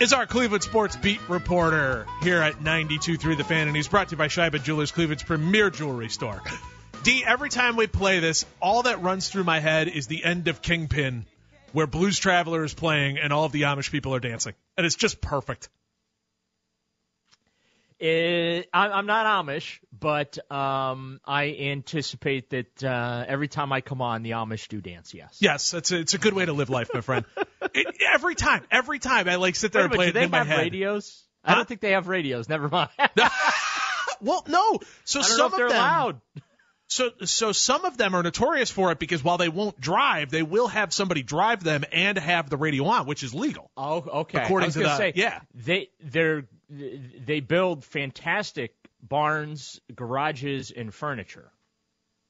Is our Cleveland sports beat reporter here at 92.3 The Fan, and he's brought to you by Scheibe Jewelers, Cleveland's premier jewelry store. D, every time we play this, all that runs through my head is the end of Kingpin, where Blues Traveler is playing and all of the Amish people are dancing. And it's just perfect. It, I'm not Amish, but um, I anticipate that uh, every time I come on, the Amish do dance. Yes. Yes, it's a, it's a good way to live life, my friend. it, every time, every time, I like sit there Wait, and play do it in my have head. radios? Huh? I don't think they have radios. Never mind. well, no. So I don't some know if they're of them, allowed. So, so some of them are notorious for it because while they won't drive, they will have somebody drive them and have the radio on, which is legal. Oh, okay. According to the- say, yeah. they they're they build fantastic barns, garages, and furniture.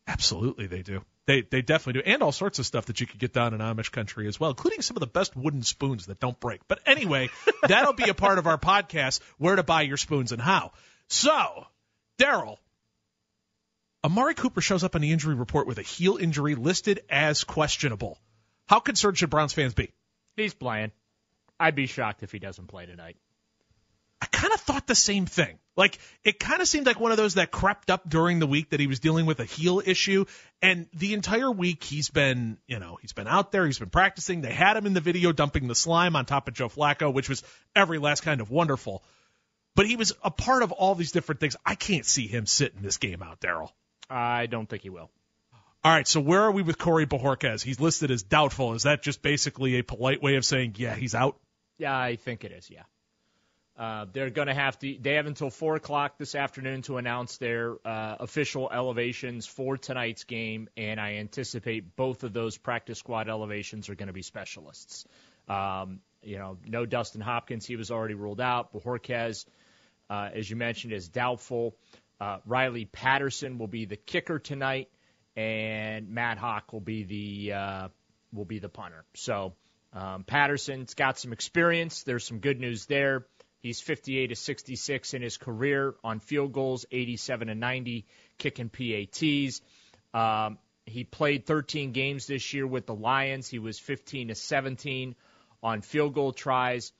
Absolutely, they do. They they definitely do, and all sorts of stuff that you could get down in Amish country as well, including some of the best wooden spoons that don't break. But anyway, that'll be a part of our podcast: where to buy your spoons and how. So, Daryl, Amari Cooper shows up on the injury report with a heel injury listed as questionable. How concerned should Browns fans be? He's playing. I'd be shocked if he doesn't play tonight. I kind of thought the same thing. Like it kind of seemed like one of those that crept up during the week that he was dealing with a heel issue, and the entire week he's been, you know, he's been out there, he's been practicing. They had him in the video dumping the slime on top of Joe Flacco, which was every last kind of wonderful. But he was a part of all these different things. I can't see him sitting this game out, Daryl. I don't think he will. All right, so where are we with Corey Bojorquez? He's listed as doubtful. Is that just basically a polite way of saying, yeah, he's out? Yeah, I think it is. Yeah. Uh, they're going to have to. They have until four o'clock this afternoon to announce their uh, official elevations for tonight's game, and I anticipate both of those practice squad elevations are going to be specialists. Um, you know, no Dustin Hopkins; he was already ruled out. Bojorquez, uh, as you mentioned, is doubtful. Uh, Riley Patterson will be the kicker tonight, and Matt Haack will be the uh, will be the punter. So um, Patterson's got some experience. There's some good news there. He's 58 to 66 in his career on field goals, 87 to 90 kicking PATs. Um, he played 13 games this year with the Lions. He was 15 to 17 on field goal tries.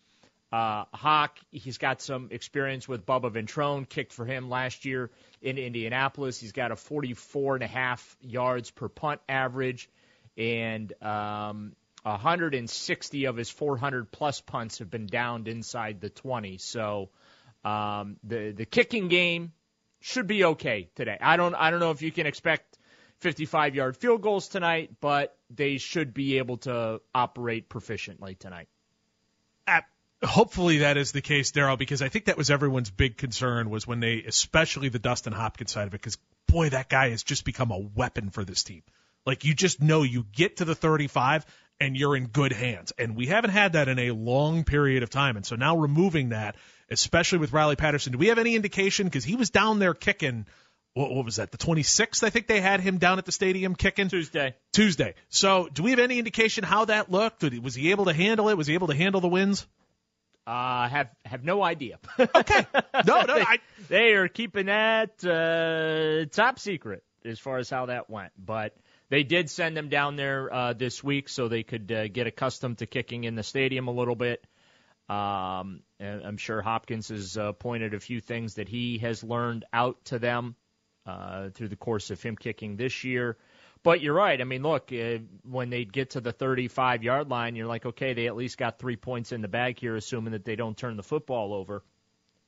Uh, Haack, he's got some experience with Bubba Ventrone, kicked for him last year in Indianapolis. He's got a 44 and a half yards per punt average, and um, 160 of his 400 plus punts have been downed inside the 20. So um, the the kicking game should be okay today. I don't I don't know if you can expect 55 yard field goals tonight, but they should be able to operate proficiently tonight. Uh, hopefully that is the case, Daryl, because I think that was everyone's big concern was when they, especially the Dustin Hopkins side of it, because boy, that guy has just become a weapon for this team. Like you just know you get to the 35 and you're in good hands. And we haven't had that in a long period of time. And so now removing that, especially with Riley Patterson, do we have any indication? Because he was down there kicking. What, what was that? The 26th, I think they had him down at the stadium kicking Tuesday. Tuesday. So, do we have any indication how that looked? He- Was he able to handle it? Was he able to handle the wins? Uh, have have no idea. Okay. No, no, I, they are keeping that uh, top secret as far as how that went. But they did send them down there uh, this week so they could uh, get accustomed to kicking in the stadium a little bit. Um, I'm sure Hopkins has uh, pointed a few things that he has learned out to them uh, through the course of him kicking this year. But you're right. I mean, look, uh, when they get to the 35 yard line, you're like, okay, they at least got three points in the bag here, assuming that they don't turn the football over.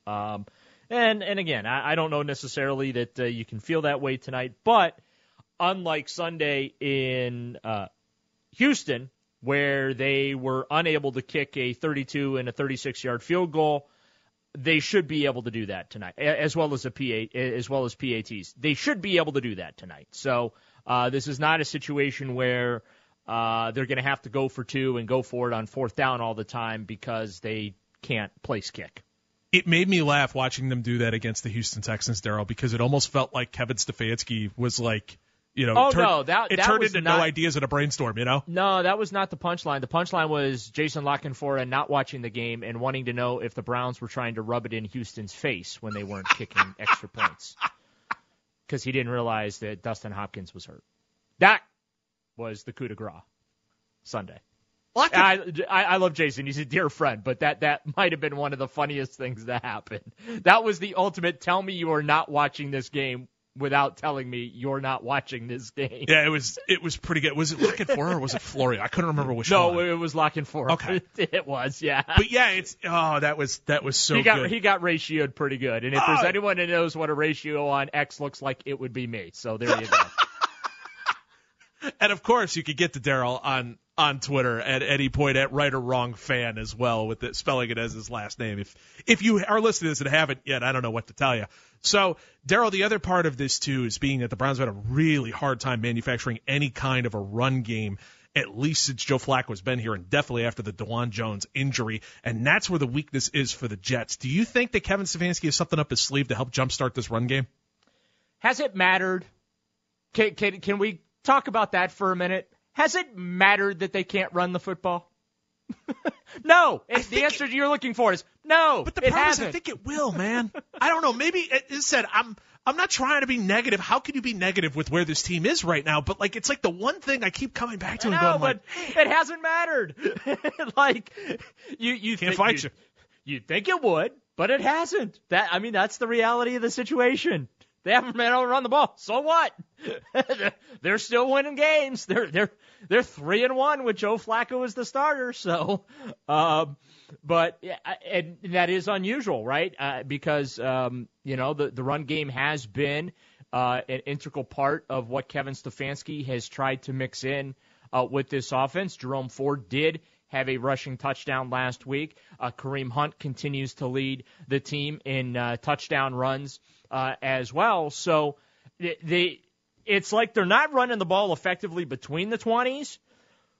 Um, and and again, I, I don't know necessarily that uh, you can feel that way tonight, but unlike Sunday in uh, Houston, where they were unable to kick a 32 and a 36 yard field goal, they should be able to do that tonight, as well as a PA, as well as PATs. They should be able to do that tonight. So uh, this is not a situation where uh, they're going to have to go for two and go for it on fourth down all the time because they can't place kick. It made me laugh watching them do that against the Houston Texans, Daryl, because it almost felt like Kevin Stefanski was like, you know, oh turned, no, that it that turned was into not, no ideas in a brainstorm, you know. No, that was not the punchline. The punchline was Jason Lockenfora not watching the game and wanting to know if the Browns were trying to rub it in Houston's face when they weren't kicking extra points because he didn't realize that Dustin Hopkins was hurt. That was the coup de grace Sunday. I, I, I love Jason. He's a dear friend, but that, that might have been one of the funniest things that happened. That was the ultimate tell me you are not watching this game without telling me you're not watching this game. Yeah, it was it was pretty good. Was it Lock and Four or was it Floria? I couldn't remember which no, one. No, it was Lock and Four. Okay. it was, yeah. But yeah, it's oh that was that was so he got good. he got ratioed pretty good. And if there's Oh. anyone that knows what a ratio on X looks like, it would be me. So there you go. And of course, you could get to Daryl on on Twitter at any point at right or wrong fan as well, with it spelling it as his last name. If if you are listening to this and haven't yet, I don't know what to tell you. So, Daryl, the other part of this too is being that the Browns have had a really hard time manufacturing any kind of a run game. At least since Joe Flacco's been here, and definitely after the Dawand Jones injury, and that's where the weakness is for the Jets. Do you think that Kevin Stefanski has something up his sleeve to help jumpstart this run game? Has it mattered? Can, can, can we talk about that for a minute? Has it mattered that they can't run the football? no. I the answer you're looking for is no. But the it problem hasn't. is, I think it will, man. I don't know. Maybe it it said I'm. I'm not trying to be negative. How can you be negative with where this team is right now? But like, it's like the one thing I keep coming back to and no, going but like, it hasn't mattered. like you, you Can't thi- fight you. You'd think it would, but it hasn't. That I mean, that's the reality of the situation. They haven't been able to run the ball. So what? they're, still winning games. They're they're they're three and one with Joe Flacco as the starter. So, um, but yeah, and that is unusual, right? Uh, because um, you know the the run game has been uh, an integral part of what Kevin Stefanski has tried to mix in uh, with this offense. Jerome Ford did have a rushing touchdown last week. Uh, Kareem Hunt continues to lead the team in uh, touchdown runs uh, as well. So they, it's like they're not running the ball effectively between the 20s,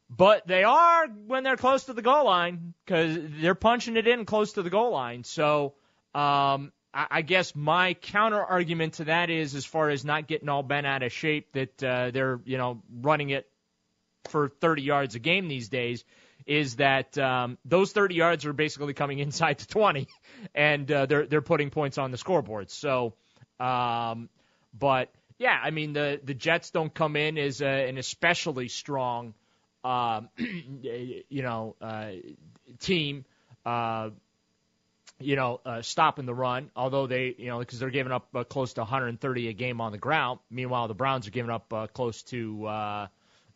but they are when they're close to the goal line because they're punching it in close to the goal line. So um, I, I guess my counter argument to that is, as far as not getting all bent out of shape, that uh, they're you know running it for 30 yards a game these days is that um, those 30 yards are basically coming inside the 20, and uh, they're they're putting points on the scoreboard. So, um, but yeah, I mean the the Jets don't come in as a, an especially strong, um, you know, uh, team. Uh, you know, uh, stopping the run, although they, you know, because they're giving up uh, close to 130 a game on the ground. Meanwhile, the Browns are giving up uh, close to uh,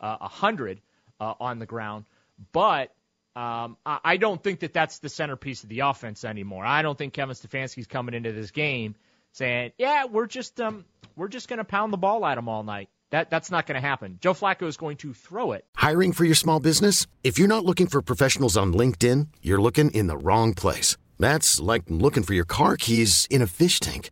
uh, 100 uh, on the ground. But um, I don't think that that's the centerpiece of the offense anymore. I don't think Kevin Stefanski's coming into this game saying, "Yeah, we're just um, we're just going to pound the ball at them all night." That that's not going to happen. Joe Flacco is going to throw it. Hiring for your small business? If you're not looking for professionals on LinkedIn, you're looking in the wrong place. That's like looking for your car keys in a fish tank.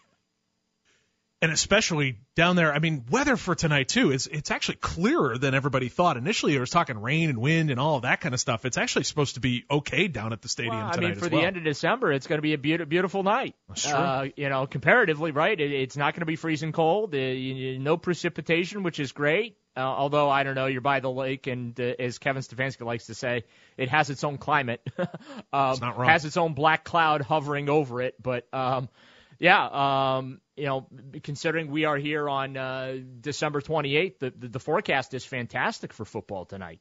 And especially down there. I mean, weather for tonight too is it's actually clearer than everybody thought. Initially, it was talking rain and wind and all of that kind of stuff. It's actually supposed to be okay down at the stadium well, tonight. I mean, for the well. end of December, it's going to be a beautiful, beautiful night. That's true. Uh, you know, comparatively, right? It, it's not going to be freezing cold. Uh, you, no precipitation, which is great. Uh, although I don't know, you're by the lake, and uh, as Kevin Stefanski likes to say, it has its own climate. um, not wrong. Has its own black cloud hovering over it, but um, yeah, um, you know, considering we are here on uh, December 28th, the, the the forecast is fantastic for football tonight.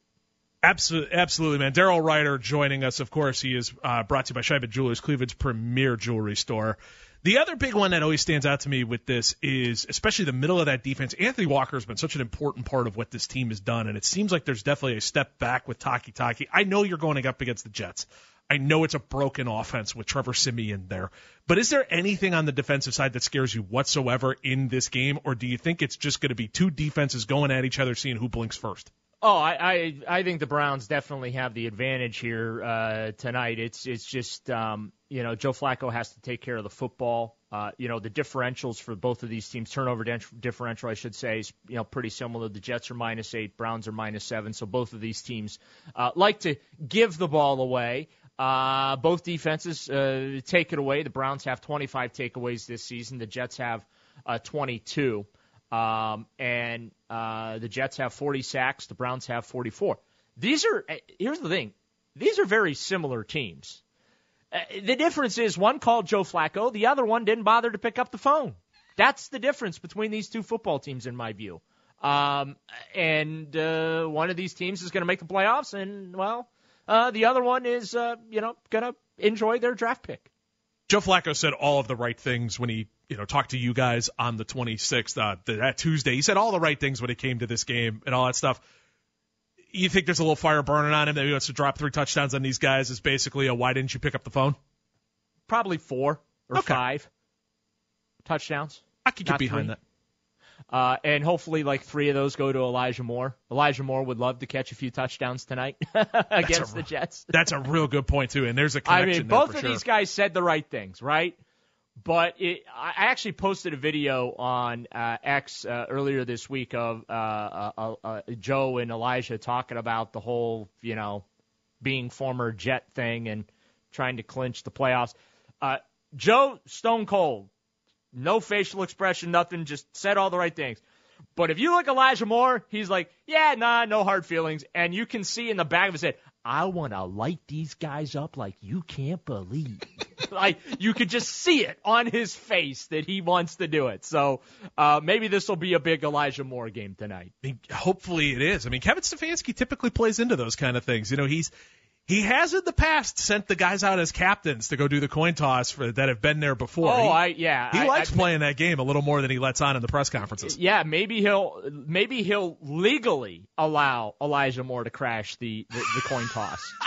Absolutely, absolutely, man. Daryl Ruiter joining us. Of course, he is uh, brought to you by Scheibe Jewelers, Cleveland's premier jewelry store. The other big one that always stands out to me with this is, especially the middle of that defense. Anthony Walker has been such an important part of what this team has done, and it seems like there's definitely a step back with Takitaki. I know you're going up against the Jets. I know it's a broken offense with Trevor Siemian there, but is there anything on the defensive side that scares you whatsoever in this game, or do you think it's just going to be two defenses going at each other, seeing who blinks first? Oh, I, I I think the Browns definitely have the advantage here uh, tonight. It's it's just um, you know Joe Flacco has to take care of the football. Uh, you know the differentials for both of these teams, turnover differential, I should say, is you know pretty similar. The Jets are minus eight, Browns are minus seven. So both of these teams uh, like to give the ball away. Uh, both defenses uh, take it away. The Browns have 25 takeaways this season. The Jets have uh, 22. Um, and uh, the Jets have 40 sacks. The Browns have 44. These are uh, here's the thing. These are very similar teams. Uh, the difference is one called Joe Flacco, the other one didn't bother to pick up the phone. That's the difference between these two football teams, in my view. Um, and uh, one of these teams is going to make the playoffs, and well, uh, the other one is uh, you know going to enjoy their draft pick. Joe Flacco said all of the right things when he, you know, talked to you guys on the 26th, uh, th- that Tuesday. He said all the right things when it came to this game and all that stuff. You think there's a little fire burning on him that he wants to drop three touchdowns on these guys is basically a why didn't you pick up the phone? Probably four or Okay. five touchdowns. I could get behind three. that. Uh, and hopefully, like three of those go to Elijah Moore. Elijah Moore would love to catch a few touchdowns tonight against a- the Jets. That's a real good point too, and there's a connection I mean, both of sure. these guys said the right things, right? But it, I actually posted a video on uh, X uh, earlier this week of uh, uh, uh, uh, Joe and Elijah talking about the whole, you know, being former Jet thing and trying to clinch the playoffs. Uh, Joe, stone cold, no facial expression, nothing, just said all the right things. But if you look Elijah Moore, he's like, yeah, nah, no hard feelings. And you can see in the back of his head, I want to light these guys up like you can't believe. like you could just see it on his face that he wants to do it. So uh, maybe this will be a big Elijah Moore game tonight. I mean, hopefully it is. I mean, Kevin Stefanski typically plays into those kind of things. You know, he's he has in the past sent the guys out as captains to go do the coin toss for that have been there before. Oh, he, I yeah. he I- likes I- playing that game a little more than he lets on in the press conferences. Yeah, maybe he'll maybe he'll legally allow Elijah Moore to crash the the, the coin toss.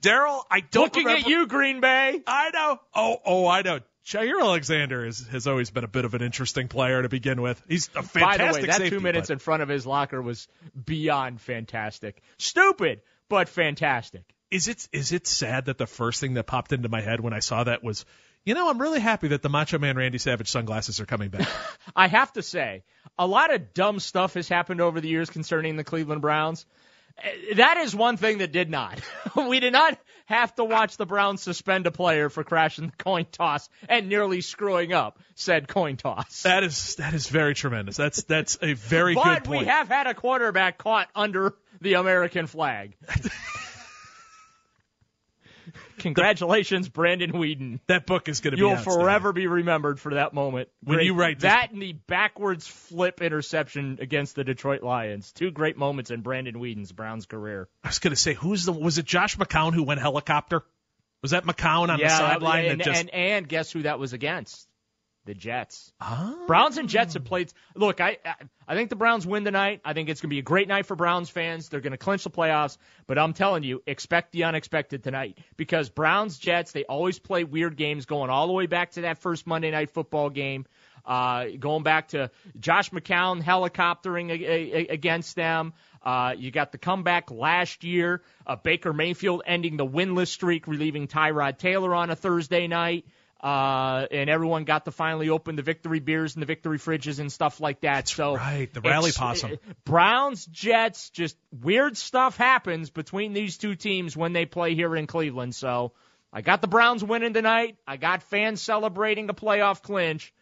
Daryl, I don't Looking remember- at you, Green Bay. I know. Oh, oh, I know. Jaire Alexander is, has always been a bit of an interesting player to begin with. He's a fantastic By the way, that safety, two minutes but in front of his locker was beyond fantastic. Stupid, but fantastic. is it is it sad that the first thing that popped into my head when I saw that was, you know, I'm really happy that the Macho Man Randy Savage sunglasses are coming back. I have to say, a lot of dumb stuff has happened over the years concerning the Cleveland Browns. Uh, That is one thing that did not. we did not have to watch the Browns suspend a player for crashing the coin toss and nearly screwing up said coin toss. that is that is very tremendous. That's that's a very but good point. But we have had a quarterback caught under the American flag. Congratulations, Brandon Weeden. that book is going to be You'll forever be remembered for that moment. When Great. you write this- that and the backwards flip interception against the Detroit Lions, two great moments in Brandon Weeden's Browns career. I was going to say, who's the was it Josh McCown who went helicopter? Was that McCown on the sideline and, that just and and guess who that was against? The Jets. Ah. Browns and Jets have played. Look, I I- I think the Browns win tonight. I think it's going to be a great night for Browns fans. They're going to clinch the playoffs. But I'm telling you, expect the unexpected tonight because Browns Jets they always play weird games going all the way back to that first Monday night football game. Uh, going back to Josh McCown helicoptering a, a, a, against them. Uh, you got the comeback last year. Uh, Baker Mayfield ending the winless streak, relieving Tyrod Taylor on a Thursday night. Uh, and everyone got to finally open the victory beers and the victory fridges and stuff like that. That's so right, the rally possum. uh, Browns, Jets, just weird stuff happens between these two teams when they play here in Cleveland. So I got the Browns winning tonight. I got fans celebrating a playoff clinch.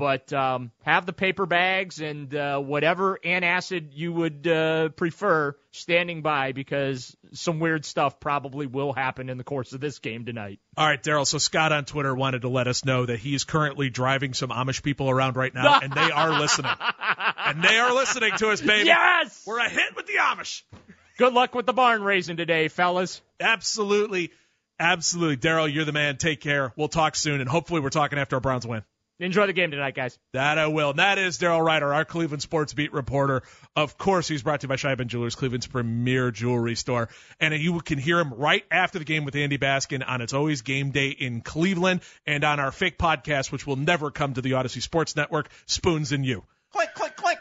But um, have the paper bags and uh, whatever antacid you would uh, prefer standing by because some weird stuff probably will happen in the course of this game tonight. All right, Daryl. So Scott on Twitter wanted to let us know that he's currently driving some Amish people around right now, and they are listening. and they are listening to us, baby. Yes! We're a hit with the Amish. Good luck with the barn raising today, fellas. Absolutely, absolutely. Daryl, you're the man. Take care. We'll talk soon, and hopefully, we're talking after our Browns win. Enjoy the game tonight, guys. That I will. And that is Daryl Ruiter, our Cleveland sports beat reporter. Of course, he's brought to you by Scheiben Jewelers, Cleveland's premier jewelry store. And you can hear him right after the game with Andy Baskin on It's Always Game Day in Cleveland and on our fake podcast, which will never come to the Audacy Sports Network, Spoons and You. Click, click, click.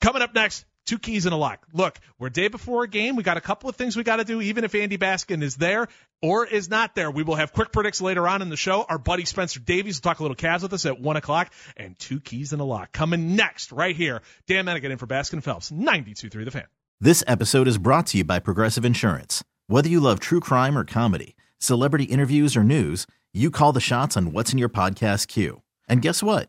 Coming up next, two keys and a lock. Look, we're day before a game. We got a couple of things we got to do, even if Andy Baskin is there or is not there. We will have quick predicts later on in the show. Our buddy Spencer Davies will talk a little Cavs with us at one o'clock, and two keys and a lock coming next right here. Dan Menningen in for Baskin Phelps, 92.3 The Fan. This episode is brought to you by Progressive Insurance. Whether you love true crime or comedy, celebrity interviews or news, you call the shots on what's in your podcast queue. And guess what?